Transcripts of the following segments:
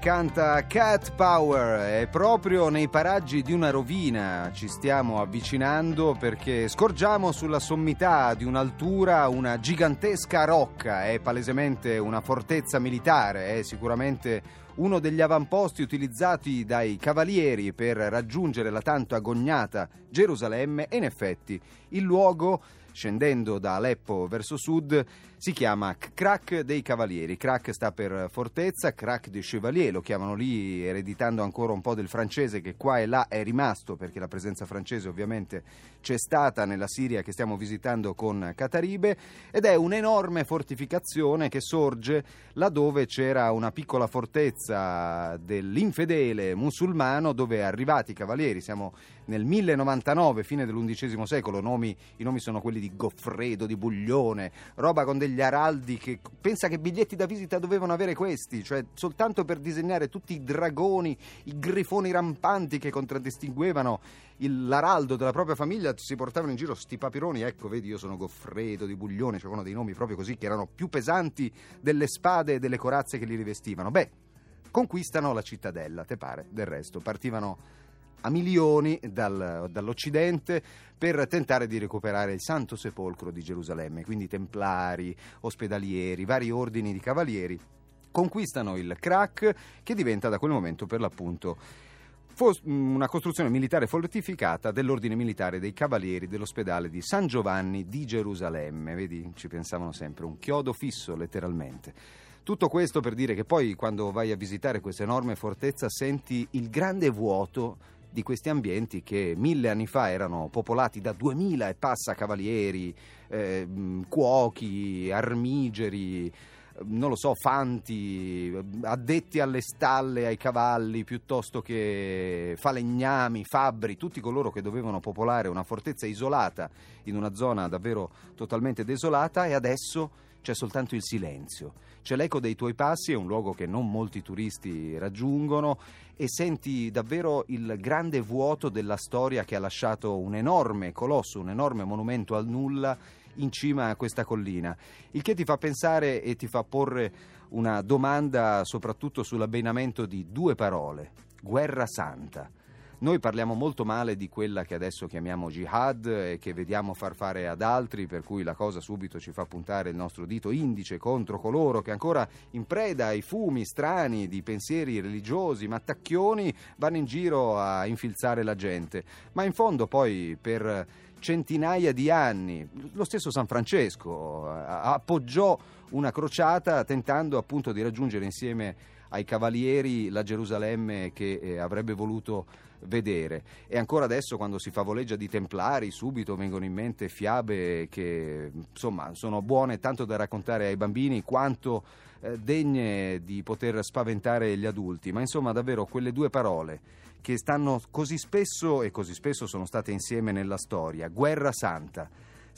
Canta Cat Power. E proprio nei paraggi di una rovina. Ci stiamo avvicinando perché scorgiamo sulla sommità di un'altura una gigantesca rocca, è palesemente una fortezza militare, è sicuramente uno degli avamposti utilizzati dai cavalieri per raggiungere la tanto agognata Gerusalemme. E in effetti il luogo scendendo da Aleppo verso sud, si chiama Crac dei Cavalieri. Crac sta per fortezza, Crac de Chevalier lo chiamano lì, ereditando ancora un po' del francese che qua e là è rimasto, perché la presenza francese ovviamente c'è stata nella Siria che stiamo visitando con Cataribe, ed è un'enorme fortificazione che sorge laddove c'era una piccola fortezza dell'infedele musulmano dove arrivati i cavalieri, siamo nel 1099, fine dell'undicesimo secolo, nomi, i nomi sono quelli di Goffredo, di Buglione, roba con degli araldi che pensa che biglietti da visita dovevano avere questi, cioè soltanto per disegnare tutti i dragoni, i grifoni rampanti che contraddistinguevano il, l'araldo della propria famiglia, si portavano in giro sti papironi, ecco vedi io sono Goffredo di Buglione, c'erano dei nomi proprio così che erano più pesanti delle spade e delle corazze che li rivestivano. Beh, conquistano la cittadella, te pare, del resto, partivano a milioni dal, dall'Occidente per tentare di recuperare il Santo Sepolcro di Gerusalemme, quindi templari, ospedalieri, vari ordini di cavalieri conquistano il crack che diventa da quel momento per l'appunto una costruzione militare fortificata dell'ordine militare dei cavalieri dell'ospedale di San Giovanni di Gerusalemme. Vedi, ci pensavano sempre, un chiodo fisso letteralmente. Tutto questo per dire che poi quando vai a visitare questa enorme fortezza senti il grande vuoto di questi ambienti che mille anni fa erano popolati da duemila e passa cavalieri, eh, cuochi, armigeri, non lo so, fanti, addetti alle stalle, ai cavalli, piuttosto che falegnami, fabbri, tutti coloro che dovevano popolare una fortezza isolata in una zona davvero totalmente desolata e adesso c'è soltanto il silenzio. C'è l'eco dei tuoi passi, è un luogo che non molti turisti raggiungono e senti davvero il grande vuoto della storia che ha lasciato un enorme colosso, un enorme monumento al nulla in cima a questa collina, il che ti fa pensare e ti fa porre una domanda soprattutto sull'abbinamento di due parole, guerra santa. Noi parliamo molto male di quella che adesso chiamiamo jihad e che vediamo far fare ad altri, per cui la cosa subito ci fa puntare il nostro dito indice contro coloro che ancora in preda ai fumi strani di pensieri religiosi, mattacchioni, vanno in giro a infilzare la gente. Ma in fondo poi per centinaia di anni, lo stesso San Francesco appoggiò una crociata tentando appunto di raggiungere insieme ai cavalieri la Gerusalemme che eh, avrebbe voluto vedere. E ancora adesso quando si favoleggia di templari subito vengono in mente fiabe che insomma sono buone tanto da raccontare ai bambini quanto eh, degne di poter spaventare gli adulti, ma insomma davvero quelle due parole che stanno così spesso e così spesso sono state insieme nella storia, guerra santa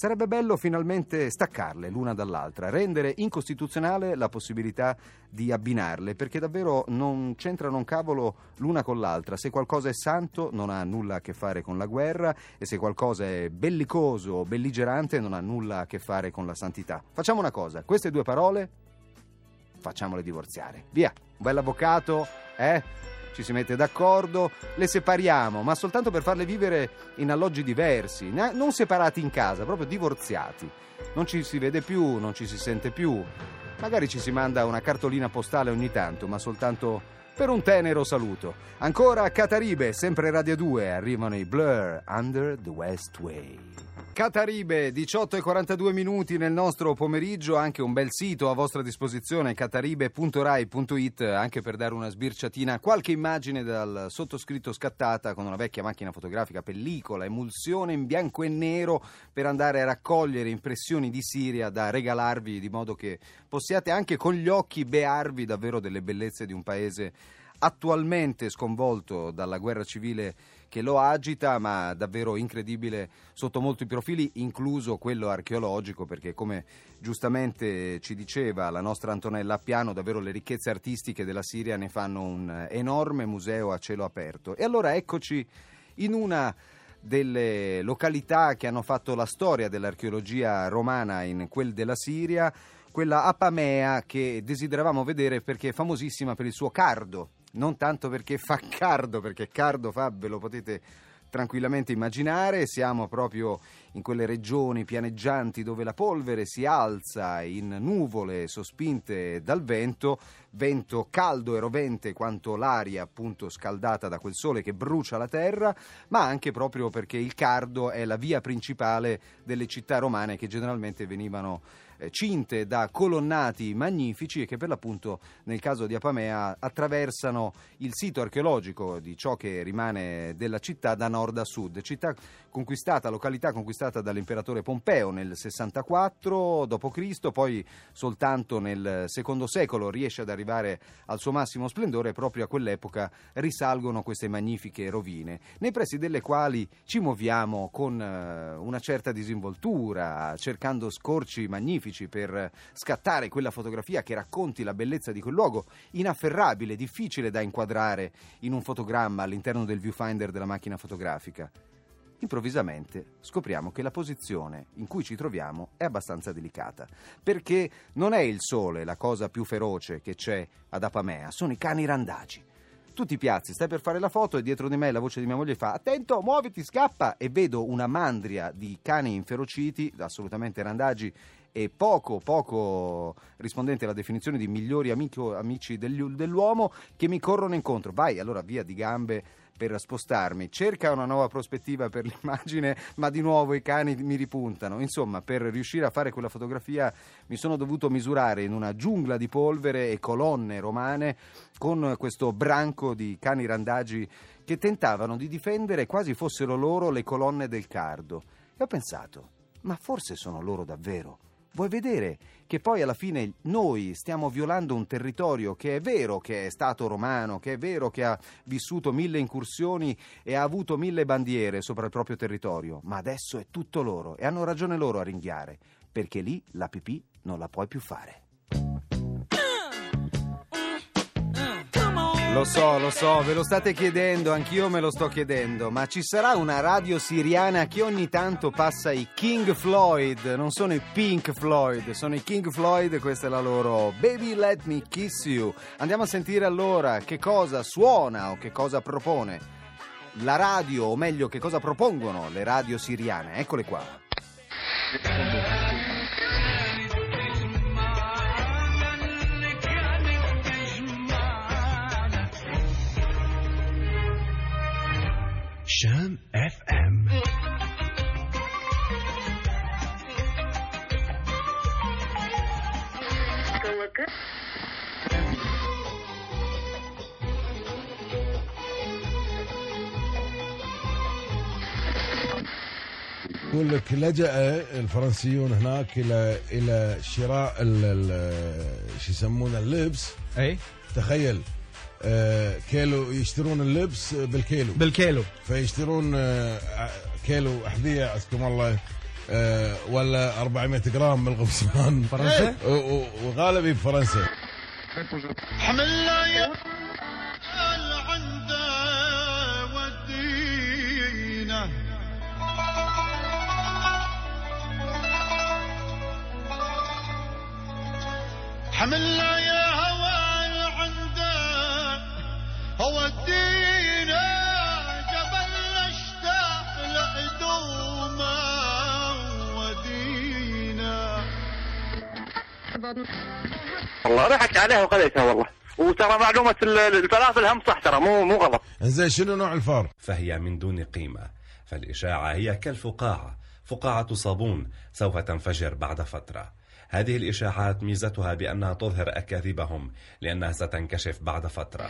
Sarebbe bello finalmente staccarle l'una dall'altra, rendere incostituzionale la possibilità di abbinarle, perché davvero non c'entrano un cavolo l'una con l'altra. Se qualcosa è santo non ha nulla a che fare con la guerra e se qualcosa è bellicoso o belligerante non ha nulla a che fare con la santità. Facciamo una cosa, queste due parole facciamole divorziare. Via, un bel avvocato, eh? Ci si mette d'accordo, le separiamo, ma soltanto per farle vivere in alloggi diversi, non separati in casa, proprio divorziati. Non ci si vede più, non ci si sente più. Magari ci si manda una cartolina postale ogni tanto, ma soltanto per un tenero saluto. Ancora a Cataribe, sempre Radio 2, arrivano i Blur Under the West Way. Cataribe, 18 e 42 minuti nel nostro pomeriggio, anche un bel sito a vostra disposizione, cataribe.rai.it, anche per dare una sbirciatina, qualche immagine dal sottoscritto scattata con una vecchia macchina fotografica, pellicola, emulsione in bianco e nero per andare a raccogliere impressioni di Siria da regalarvi di modo che possiate anche con gli occhi bearvi davvero delle bellezze di un paese attualmente sconvolto dalla guerra civile che lo agita, ma davvero incredibile sotto molti profili, incluso quello archeologico, perché come giustamente ci diceva la nostra Antonella Appiano, davvero le ricchezze artistiche della Siria ne fanno un enorme museo a cielo aperto. E allora eccoci in una delle località che hanno fatto la storia dell'archeologia romana in quel della Siria, quella Apamea che desideravamo vedere perché è famosissima per il suo cardo, non tanto perché fa cardo, perché cardo fa, ve lo potete tranquillamente immaginare, siamo proprio in quelle regioni pianeggianti dove la polvere si alza in nuvole sospinte dal vento, vento caldo e rovente quanto l'aria appunto scaldata da quel sole che brucia la terra, ma anche proprio perché il cardo è la via principale delle città romane che generalmente venivano eh, cinte da colonnati magnifici e che per l'appunto nel caso di Apamea attraversano il sito archeologico di ciò che rimane della città da nord a sud, città conquistata, località conquistata dall'imperatore Pompeo nel 64 d.C., poi soltanto nel secondo secolo riesce ad arrivare al suo massimo splendore, proprio a quell'epoca risalgono queste magnifiche rovine, nei pressi delle quali ci muoviamo con eh, una certa disinvoltura, cercando scorci magnifici per scattare quella fotografia che racconti la bellezza di quel luogo, inafferrabile, difficile da inquadrare in un fotogramma all'interno del viewfinder della macchina fotografica. Improvvisamente scopriamo che la posizione in cui ci troviamo è abbastanza delicata, perché non è il sole la cosa più feroce che c'è ad Apamea, sono i cani randagi tu ti piazzi, stai per fare la foto e dietro di me la voce di mia moglie fa attento, muoviti, scappa e vedo una mandria di cani inferociti, assolutamente randagi e poco, poco rispondente alla definizione di migliori amico, amici dell'uomo che mi corrono incontro. Vai, allora via di gambe per spostarmi, cerca una nuova prospettiva per l'immagine, ma di nuovo i cani mi ripuntano. Insomma, per riuscire a fare quella fotografia mi sono dovuto misurare in una giungla di polvere e colonne romane con questo branco di cani randagi che tentavano di difendere quasi fossero loro le colonne del cardo. E ho pensato, ma forse sono loro davvero. Vuoi vedere che poi alla fine noi stiamo violando un territorio che è vero che è stato romano, che è vero che ha vissuto mille incursioni e ha avuto mille bandiere sopra il proprio territorio, ma adesso è tutto loro e hanno ragione loro a ringhiare, perché lì la pipì non la puoi più fare. Lo so, lo so, ve lo state chiedendo, anch'io me lo sto chiedendo, ma ci sarà una radio siriana che ogni tanto passa i King Floyd, non sono i Pink Floyd, sono i King Floyd, questa è la loro Baby Let Me Kiss You. Andiamo a sentire allora che cosa suona o che cosa propone la radio, o meglio che cosa propongono le radio siriane, eccole qua. شام اف ام يقول لك لجأ الفرنسيون هناك إلى إلى شراء شو يسمونه اللبس. أي؟ تخيل. كيلو يشترون اللبس بالكيلو. بالكيلو. فيشترون آه، كيلو أحذية عزكم الله آه، ولا 400 جرام من القبصان فرنسا وغالبي بفرنسا حمل يا عنده ودينا حمل يا ودينا جبل اشتاق ودينا. والله ضحك عليها وخذيتها والله. وترى معلومة الفلافل هم صح ترى مو مو غلط. إنزين شنو نوع الفار؟ فهي من دون قيمة. فالإشاعة هي كالفقاعة. فقاعة صابون سوف تنفجر بعد فترة. هذه الإشاعات ميزتها بأنها تظهر أكاذيبهم لأنها ستنكشف بعد فترة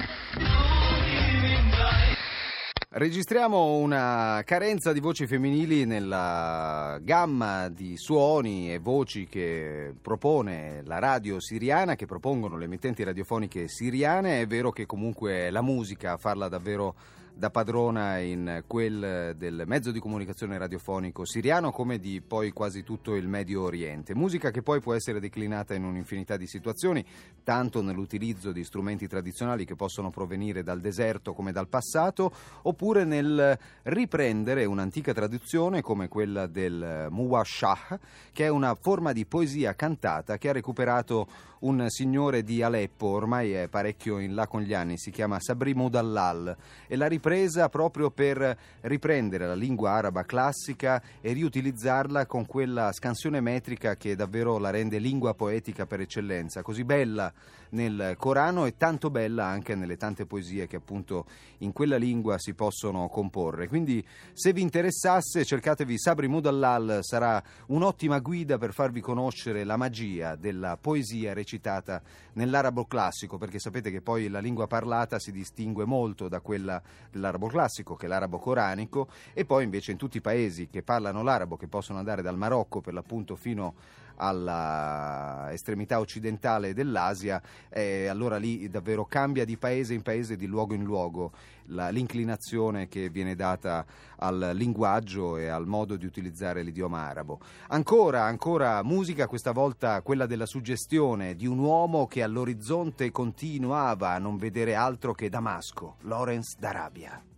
Registriamo una carenza di voci femminili nella gamma di suoni e voci che propone la radio siriana, che propongono le emittenti radiofoniche siriane. È vero che comunque la musica, farla davvero da padrona in quel del mezzo di comunicazione radiofonico siriano come di poi quasi tutto il Medio Oriente. Musica che poi può essere declinata in un'infinità di situazioni, tanto nell'utilizzo di strumenti tradizionali che possono provenire dal deserto come dal passato, oppure nel riprendere un'antica tradizione come quella del Muwashah, che è una forma di poesia cantata che ha recuperato un signore di Aleppo, ormai è parecchio in là con gli anni, si chiama Sabri Mudallal e l'ha ripresa proprio per riprendere la lingua araba classica e riutilizzarla con quella scansione metrica che davvero la rende lingua poetica per eccellenza, così bella nel Corano e tanto bella anche nelle tante poesie che appunto in quella lingua si possono comporre. Quindi se vi interessasse cercatevi Sabri Mudallal, sarà un'ottima guida per farvi conoscere la magia della poesia recitata nell'arabo classico, perché sapete che poi la lingua parlata si distingue molto da quella dell'arabo classico, che è l'arabo coranico, e poi invece in tutti i paesi che parlano l'arabo, che possono andare dal Marocco per l'appunto fino alla estremità occidentale dell'Asia, eh, allora lì davvero cambia di paese in paese, di luogo in luogo, la, l'inclinazione che viene data al linguaggio e al modo di utilizzare l'idioma arabo. Ancora, ancora musica, questa volta quella della suggestione di un uomo che all'orizzonte continuava a non vedere altro che Damasco, Lawrence d'Arabia. Yeah.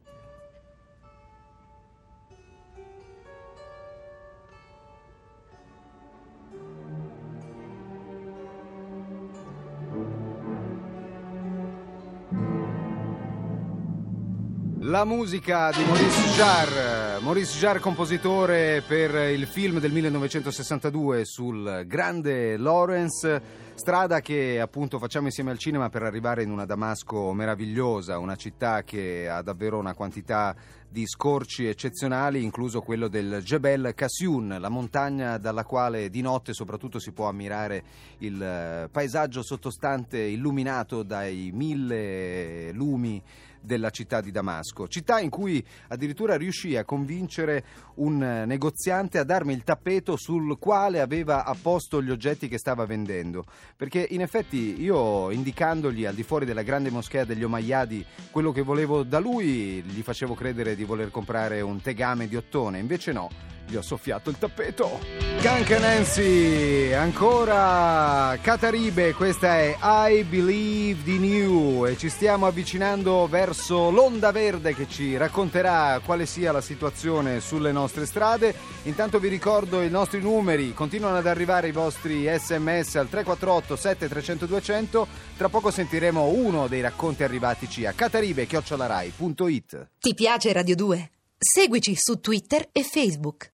La musica di Maurice Jarre, Maurice Jarre compositore per il film del 1962 sul grande Lawrence, strada che appunto facciamo insieme al cinema per arrivare in una Damasco meravigliosa, una città che ha davvero una quantità di scorci eccezionali, incluso quello del Jebel Kasyoun, la montagna dalla quale di notte soprattutto si può ammirare il eh, paesaggio sottostante illuminato dai mille lumi della città di Damasco, città in cui addirittura riuscì a convincere un negoziante a darmi il tappeto sul quale aveva apposto gli oggetti che stava vendendo, perché in effetti io indicandogli al di fuori della grande moschea degli Omayyadi quello che volevo da lui, gli facevo credere di voler comprare un tegame di ottone, invece no, gli ho soffiato il tappeto. Gank Nancy, ancora Cataribe, questa è I Believe in You e ci stiamo avvicinando verso l'onda verde che ci racconterà quale sia la situazione sulle nostre strade. Intanto vi ricordo i nostri numeri, continuano ad arrivare i vostri sms al 348 7300 200, tra poco sentiremo uno dei racconti arrivatici a cataribe.it. Ti piace Radio 2? Seguici su Twitter e Facebook.